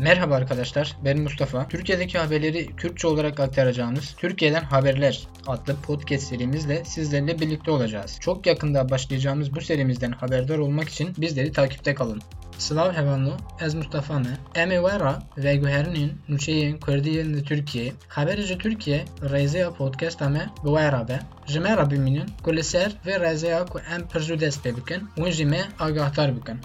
Merhaba arkadaşlar, ben Mustafa. Türkiye'deki haberleri Türkçe olarak aktaracağımız Türkiye'den Haberler adlı podcast serimizle sizlerle birlikte olacağız. Çok yakında başlayacağımız bu serimizden haberdar olmak için bizleri takipte kalın. Slav hevanlı ez Mustafa me. Em wera ve guherinin nuçeyin Kurdiyen Türkiye. Haberci Türkiye Rezeya podcast me bi wera be. Ji me re bimînin ku rezeya ku em pir dest agahtar bikin.